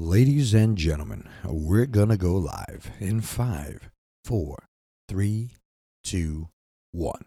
Ladies and gentlemen, we're gonna go live in five, four, three, two, one.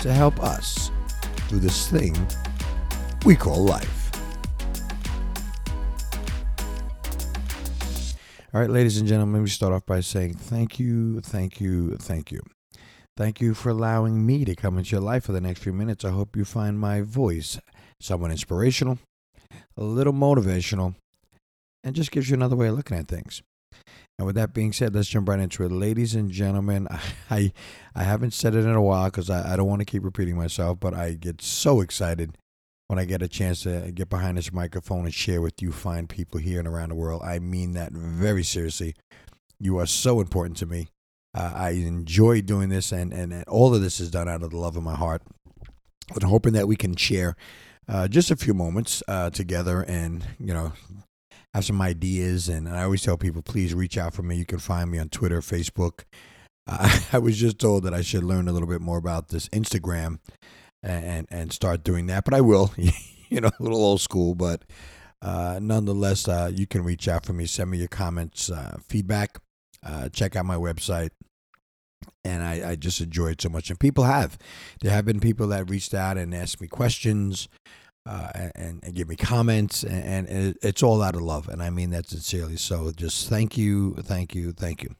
to help us do this thing we call life. All right, ladies and gentlemen, we start off by saying thank you, thank you, thank you. Thank you for allowing me to come into your life for the next few minutes. I hope you find my voice somewhat inspirational, a little motivational, and just gives you another way of looking at things. And with that being said, let's jump right into it. Ladies and gentlemen, I I haven't said it in a while because I, I don't want to keep repeating myself, but I get so excited when I get a chance to get behind this microphone and share with you fine people here and around the world. I mean that very seriously. You are so important to me. Uh, I enjoy doing this, and, and, and all of this is done out of the love of my heart. But I'm hoping that we can share uh, just a few moments uh, together and, you know, have some ideas. And I always tell people, please reach out for me. You can find me on Twitter, Facebook. Uh, I was just told that I should learn a little bit more about this Instagram and and start doing that, but I will. you know, a little old school, but uh, nonetheless, uh, you can reach out for me. Send me your comments, uh, feedback. Uh, check out my website. And I, I just enjoy it so much. And people have. There have been people that reached out and asked me questions uh, and, and give me comments, and, and, it's all out of love, and I mean that sincerely. So just thank you, thank you, thank you.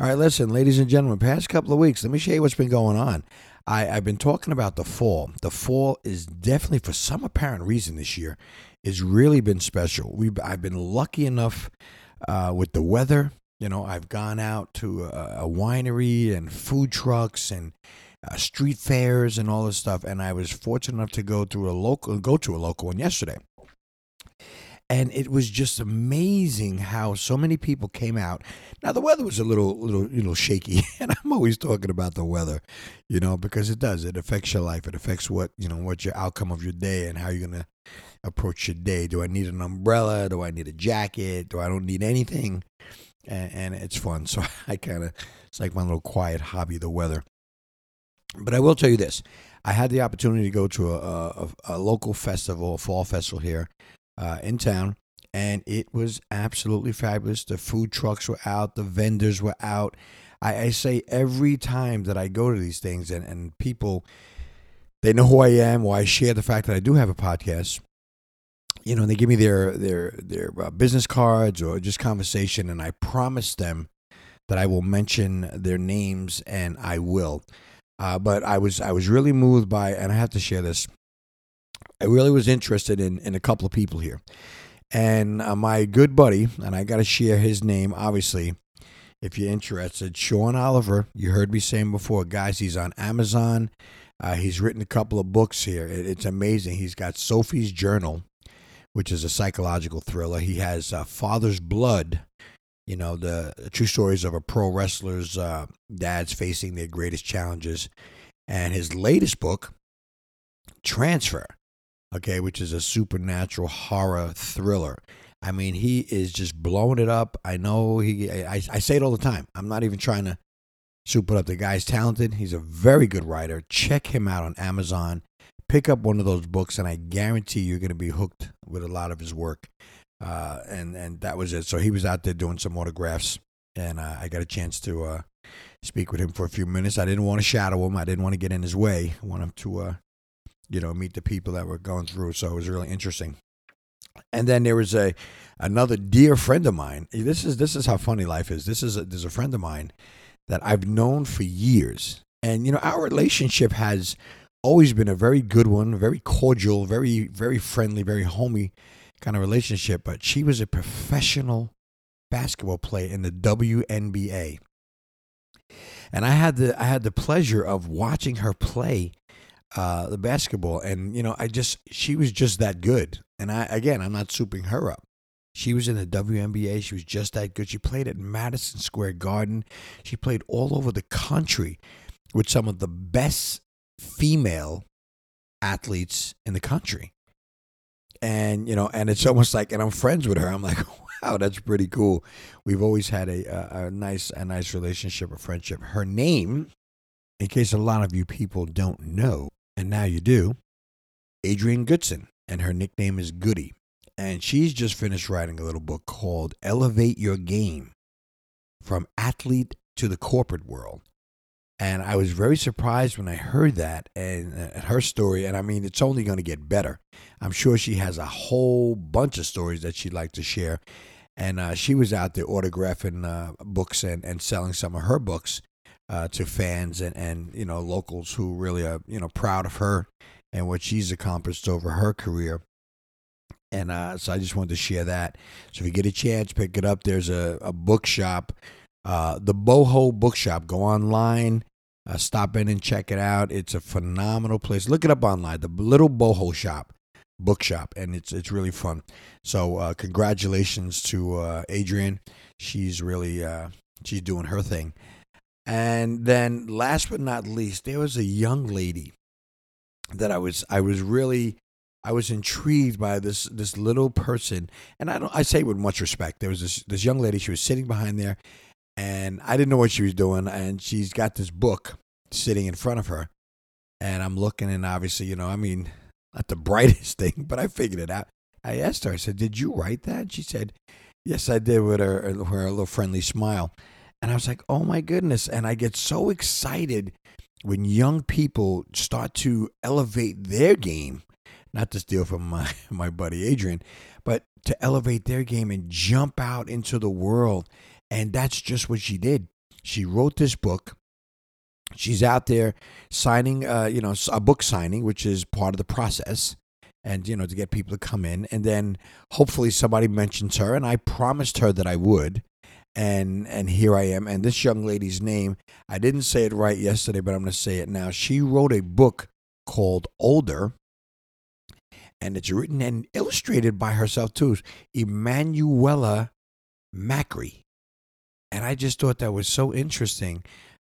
All right, listen, ladies and gentlemen, past couple of weeks, let me show you what's been going on. I, I've been talking about the fall. The fall is definitely, for some apparent reason this year, has really been special. We I've been lucky enough uh, with the weather. You know, I've gone out to a, a winery and food trucks and uh, street fairs and all this stuff. And I was fortunate enough to go to a local, go to a local one yesterday. And it was just amazing how so many people came out. Now the weather was a little, little, you know, shaky, and I'm always talking about the weather, you know, because it does. It affects your life. It affects what you know, what your outcome of your day and how you're gonna approach your day. Do I need an umbrella? Do I need a jacket? Do I don't need anything? And, and it's fun. So I kind of, it's like my little quiet hobby, the weather. But I will tell you this: I had the opportunity to go to a, a, a local festival, a fall festival here uh, in town, and it was absolutely fabulous. The food trucks were out, the vendors were out. I, I say every time that I go to these things, and, and people they know who I am, or I share the fact that I do have a podcast. You know, they give me their their their uh, business cards or just conversation, and I promise them that I will mention their names, and I will. Uh, but I was I was really moved by, and I have to share this. I really was interested in in a couple of people here, and uh, my good buddy, and I got to share his name. Obviously, if you're interested, Sean Oliver. You heard me saying before, guys. He's on Amazon. Uh, he's written a couple of books here. It, it's amazing. He's got Sophie's Journal, which is a psychological thriller. He has uh, Father's Blood, you know the true stories of a pro wrestler's uh, dads facing their greatest challenges. And his latest book transfer okay which is a supernatural horror thriller. I mean he is just blowing it up. I know he i, I say it all the time. I'm not even trying to super up the guy's talented. He's a very good writer. Check him out on amazon. Pick up one of those books and i guarantee you're going to be hooked with a lot of his work uh, and and that was it. So he was out there doing some autographs, and uh, I got a chance to uh, speak with him for a few minutes. I didn't want to shadow him. I didn't want to get in his way. I want him to, uh, you know, meet the people that were going through. So it was really interesting. And then there was a another dear friend of mine. This is this is how funny life is. This is a, there's a friend of mine that I've known for years, and you know our relationship has always been a very good one, very cordial, very very friendly, very homey kind of relationship. But she was a professional basketball player in the WNBA, and I had the I had the pleasure of watching her play uh, the basketball, and you know I just she was just that good. And I again I'm not souping her up. She was in the WNBA. She was just that good. She played at Madison Square Garden. She played all over the country with some of the best female athletes in the country. And, you know, and it's almost like, and I'm friends with her. I'm like, wow, that's pretty cool. We've always had a, a, a nice, a nice relationship, a friendship. Her name, in case a lot of you people don't know, and now you do, Adrienne Goodson, and her nickname is Goody and she's just finished writing a little book called Elevate Your Game From Athlete to the Corporate World. And I was very surprised when I heard that and, uh, her story. And I mean, it's only going to get better. I'm sure she has a whole bunch of stories that she'd like to share. And uh, she was out there autographing uh, books and, and selling some of her books uh, to fans and, and, you know, locals who really are, you know, proud of her and what she's accomplished over her career. And uh, so I just wanted to share that. So if you get a chance, pick it up. There's a, a bookshop, uh, the Boho Bookshop. Go online, uh, stop in and check it out. It's a phenomenal place. Look it up online, the Little Boho Shop bookshop and it's it's really fun so uh, congratulations to uh, adrienne she's really uh, she's doing her thing and then last but not least there was a young lady that i was i was really I was intrigued by this this little person, and I don't I say with much respect. There was this this young lady. She was sitting behind there, and I didn't know what she was doing. And she's got this book sitting in front of her, and I'm looking, and obviously, you know, I mean, not the brightest thing, but I figured it out. I asked her. I said, "Did you write that?" She said, "Yes, I did," with her uh, with her little friendly smile. And I was like, "Oh my goodness!" And I get so excited when young people start to elevate their game not to steal from my, my buddy Adrienne, but to elevate their game and jump out into the world. And that's just what she did. She wrote this book. She's out there signing, uh, you know, a book signing, which is part of the process, and you know, to get people to come in, and then hopefully somebody mentions her. And I promised her that I would, and and here I am. And this young lady's name, I didn't say it right yesterday, but I'm going to say it now. She wrote a book called Older, and it's written and illustrated by herself too, Emanuela Macri. And I just thought that was so interesting.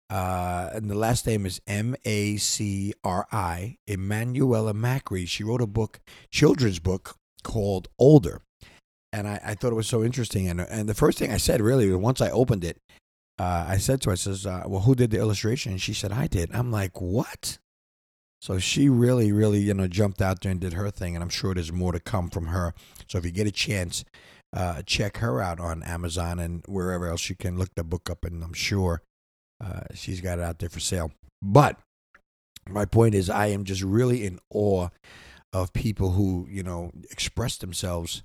Uh, and the last name is M A C R I, Emanuela Macri. She wrote a book, children's book called Older. And I, I thought it was so interesting. And, and the first thing I said, really, once I opened it, uh, I said to her, I says, uh, well, who did the illustration? And she said, I did. I'm like, what? So she really, really, you know, jumped out there and did her thing, and I'm sure there's more to come from her. So if you get a chance, uh, check her out on Amazon and wherever else you can look the book up, and I'm sure uh, she's got it out there for sale. But my point is, I am just really in awe of people who, you know, express themselves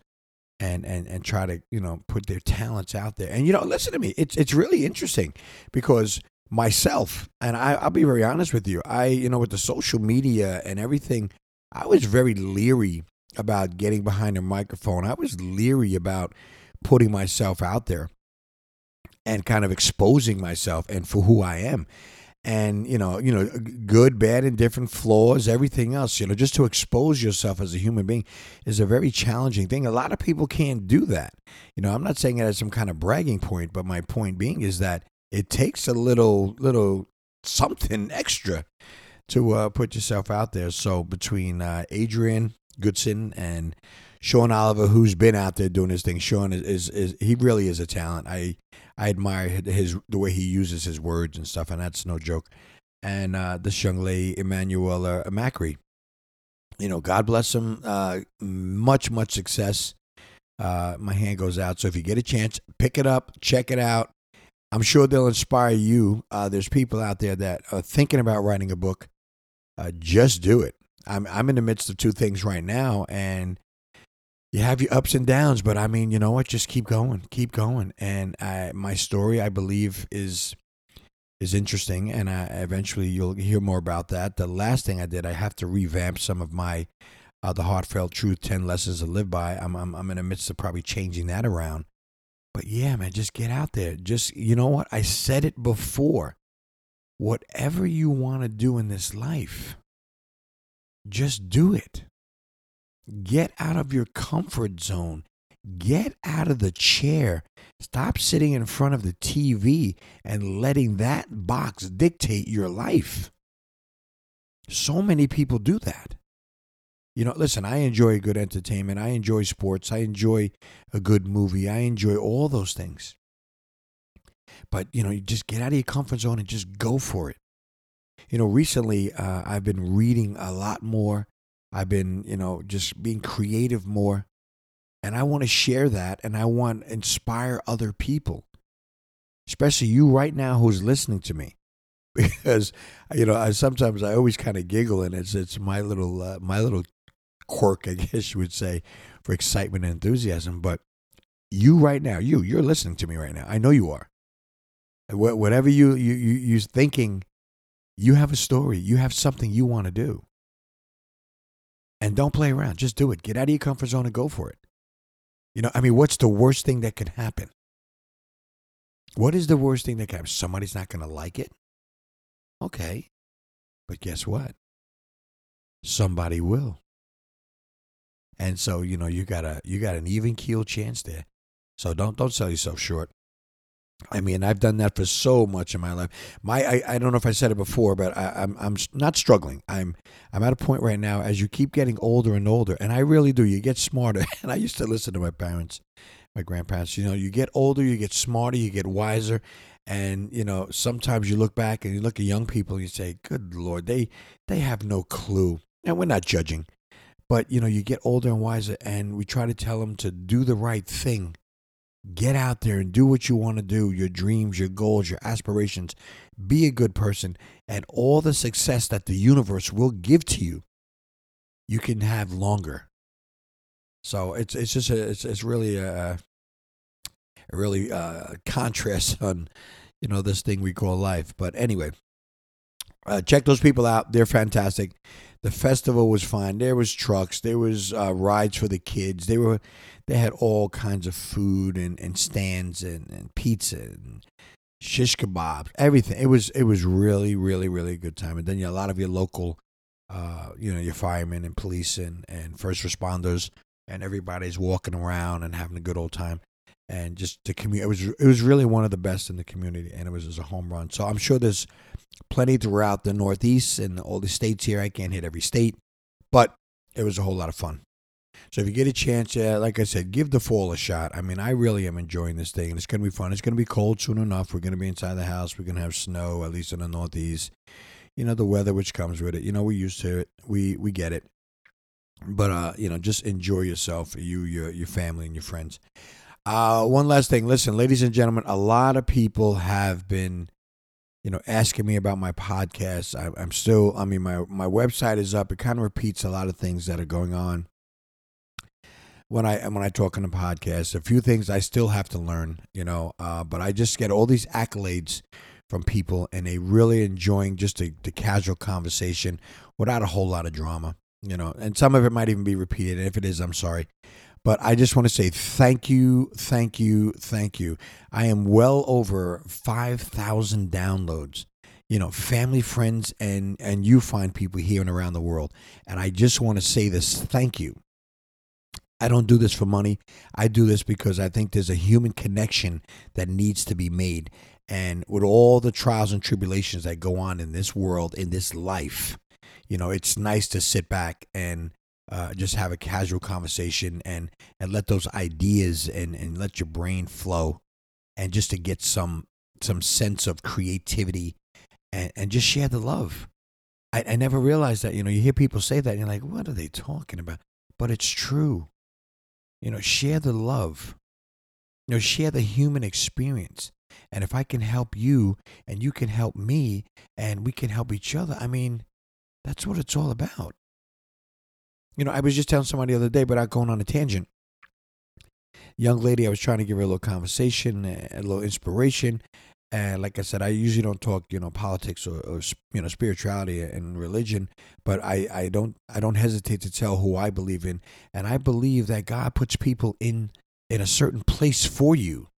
and and and try to, you know, put their talents out there. And you know, listen to me, it's it's really interesting because myself, and I, I'll be very honest with you, I, you know, with the social media and everything, I was very leery about getting behind a microphone. I was leery about putting myself out there and kind of exposing myself and for who I am. And you know, you know, good, bad, and different flaws, everything else. You know, just to expose yourself as a human being is a very challenging thing. A lot of people can't do that. You know, I'm not saying it as some kind of bragging point, but my point being is that it takes a little little something extra to uh, put yourself out there. So between uh, Adrienne Goodson and Sean Oliver, who's been out there doing his thing, Sean is, is, is he really is a talent. I I admire his the way he uses his words and stuff, and that's no joke. And uh, this young lady, Emanuela Macri, you know, God bless him. Uh, much much success. Uh, my hand goes out. So if you get a chance, pick it up, check it out. I'm sure they'll inspire you. Uh, there's people out there that are thinking about writing a book. Uh, just do it. I'm I'm in the midst of two things right now, and you have your ups and downs, but I mean, you know what? Just keep going, keep going. And I, my story, I believe, is is interesting, and I, eventually you'll hear more about that. The last thing I did, I have to revamp some of my uh, the heartfelt truth, ten lessons to live by. I'm, I'm I'm in the midst of probably changing that around. But yeah, man, just get out there. Just you know what? I said it before. Whatever you want to do in this life, just do it. Get out of your comfort zone. Get out of the chair. Stop sitting in front of the TV and letting that box dictate your life. So many people do that. You know, listen, I enjoy good entertainment. I enjoy sports. I enjoy a good movie. I enjoy all those things. But, you know, you just get out of your comfort zone and just go for it. You know, recently uh, I've been reading a lot more I've been, you know, just being creative more. And I want to share that and I want to inspire other people, especially you right now who's listening to me. Because, you know, I sometimes I always kind of giggle and it's, it's my little, uh, my little quirk, I guess you would say, for excitement and enthusiasm. But you right now, you, you're listening to me right now. I know you are. Whatever you, you, you, you're thinking, you have a story, you have something you want to do. And don't play around. Just do it. Get out of your comfort zone and go for it. You know, I mean, what's the worst thing that could happen? What is the worst thing that can happen? Somebody's not going to like it. Okay. But guess what? Somebody will. And so, you know, you got a you got an even keel chance there. So don't don't sell yourself short. I mean, I've done that for so much in my life. My, I, I don't know if I said it before, but I, I'm, I'm not struggling. I'm, I'm at a point right now as you keep getting older and older, and I really do. You get smarter. And I used to listen to my parents, my grandparents. You know, you get older, you get smarter, you get wiser, and you know, sometimes you look back and you look at young people and you say, "Good Lord, they, they have no clue." And we're not judging, but you know, you get older and wiser, and we try to tell them to do the right thing Get out there and do what you want to do, your dreams, your goals, your aspirations. Be a good person, and all the success that the universe will give to you, you can have longer. So it's it's just a, it's it's really a, really uh, contrast on you know this thing we call life. But anyway, uh, check those people out; they're fantastic. The festival was fine. There was trucks. There was uh, rides for the kids. They were they had all kinds of food and, and stands and, and pizza and shish kebabs, everything. It was it was really really really good time. And then you know, a lot of your local, uh, you know, your firemen and police and, and first responders and everybody's walking around and having a good old time. And just the community, it was it was really one of the best in the community, and it was, was a home run. So I'm sure there's plenty throughout the Northeast and all the states here. I can't hit every state, but it was a whole lot of fun. So if you get a chance, yeah, like I said, give the fall a shot. I mean, I really am enjoying this thing. It's going to be fun. It's going to be cold soon enough. We're going to be inside the house. We're going to have snow, at least in the Northeast. You know, the weather which comes with it. You know, we're used to it. We we get it. But uh, you know, just enjoy yourself, you, your your family, and your friends. Uh, one last thing. Listen, ladies and gentlemen, a lot of people have been you know, asking me about my podcast. I, am still, I mean, my, my website is up. It kind of repeats a lot of things that are going on when I when I talk on the podcast. A few things I still have to learn, you know, uh, but I just get all these accolades from people, and they really enjoying just the, the casual conversation without a whole lot of drama, you know. And some of it might even be repeated. And if it is, I'm sorry. But I just want to say thank you, thank you, thank you. I am well over 5,000 downloads. You know, family, friends, and, and you find people here and around the world. And I just want to say this thank you. I don't do this for money. I do this because I think there's a human connection that needs to be made. And with all the trials and tribulations that go on in this world, in this life, you know, it's nice to sit back and uh, just have a casual conversation and and let those ideas and and let your brain flow and just to get some some sense of creativity and and just share the love. I, I never realized that you know you hear people say that and you're like what are they talking about? But it's true. You know share the love. You know share the human experience. And if i can help you and you can help me and we can help each other i mean that's what it's all about you know, I was just telling somebody the other day, but I'm going on a tangent. young lady, I was trying to give her a little conversation, a little inspiration. And like I said, I usually don't talk, you know, politics or, or you know spirituality and religion, but I, I don't I don't hesitate to tell who I believe in, and I believe that God puts people in in a certain place for you,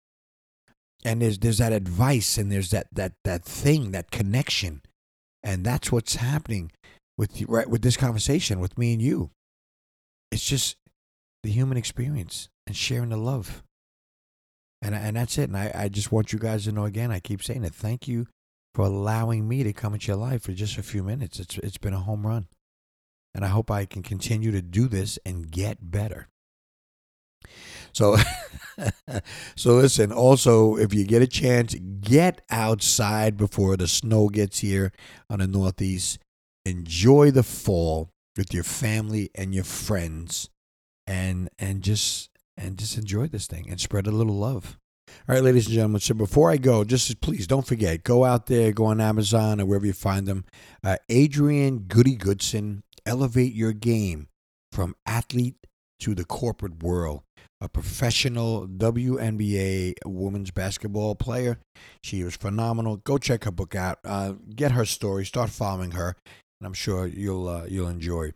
and there's there's that advice and there's that that that thing that connection, and that's what's happening with right with this conversation with me and you. It's just the human experience and sharing the love. And, and that's it. And I, I just want you guys to know again, I keep saying it. Thank you for allowing me to come into your life for just a few minutes. It's, it's been a home run. And I hope I can continue to do this and get better. So, so listen. Also, if you get a chance, get outside before the snow gets here on the Northeast. Enjoy the fall with your family and your friends, and and just and just enjoy this thing and spread a little love. All right, ladies and gentlemen. So before I go, just please don't forget, go out there, go on Amazon or wherever you find them. Uh, Adrienne Goody Goodson, elevate your game from athlete to the corporate world. A professional WNBA women's basketball player. She was phenomenal. Go check her book out. Uh, get her story. Start following her, and I'm sure you'll uh, you'll enjoy.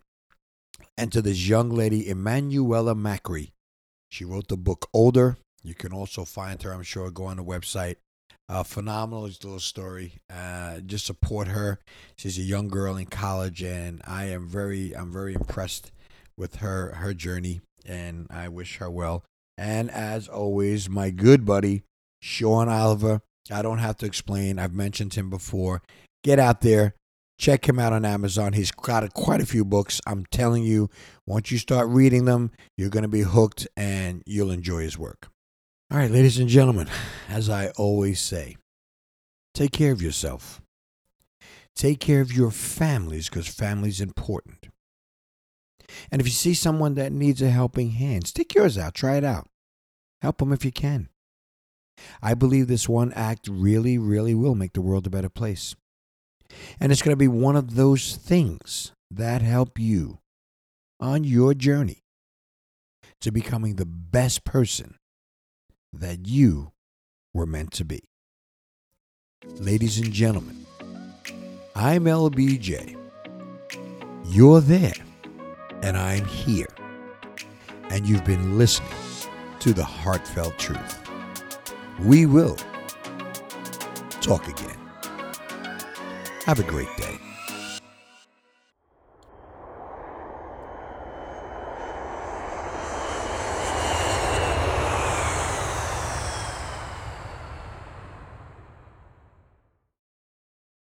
And to this young lady, Emanuela Macri. She wrote the book Older. You can also find her, I'm sure, go on the website. Uh, phenomenal little story. Uh, just support her. She's a young girl in college, and I am very, I'm very impressed with her her journey, and I wish her well. And as always, my good buddy Sean Oliver. I don't have to explain. I've mentioned him before. Get out there, Check him out on Amazon. He's got quite a few books. I'm telling you, once you start reading them, you're going to be hooked and you'll enjoy his work. All right, ladies and gentlemen, as I always say, take care of yourself. Take care of your families because family's important. And if you see someone that needs a helping hand, stick yours out. Try it out. Help them if you can. I believe this one act really, really will make the world a better place. And it's going to be one of those things that help you on your journey to becoming the best person that you were meant to be. Ladies and gentlemen, I'm LBJ. You're there, and I'm here. And you've been listening to the heartfelt truth. We will talk again. Have a great day.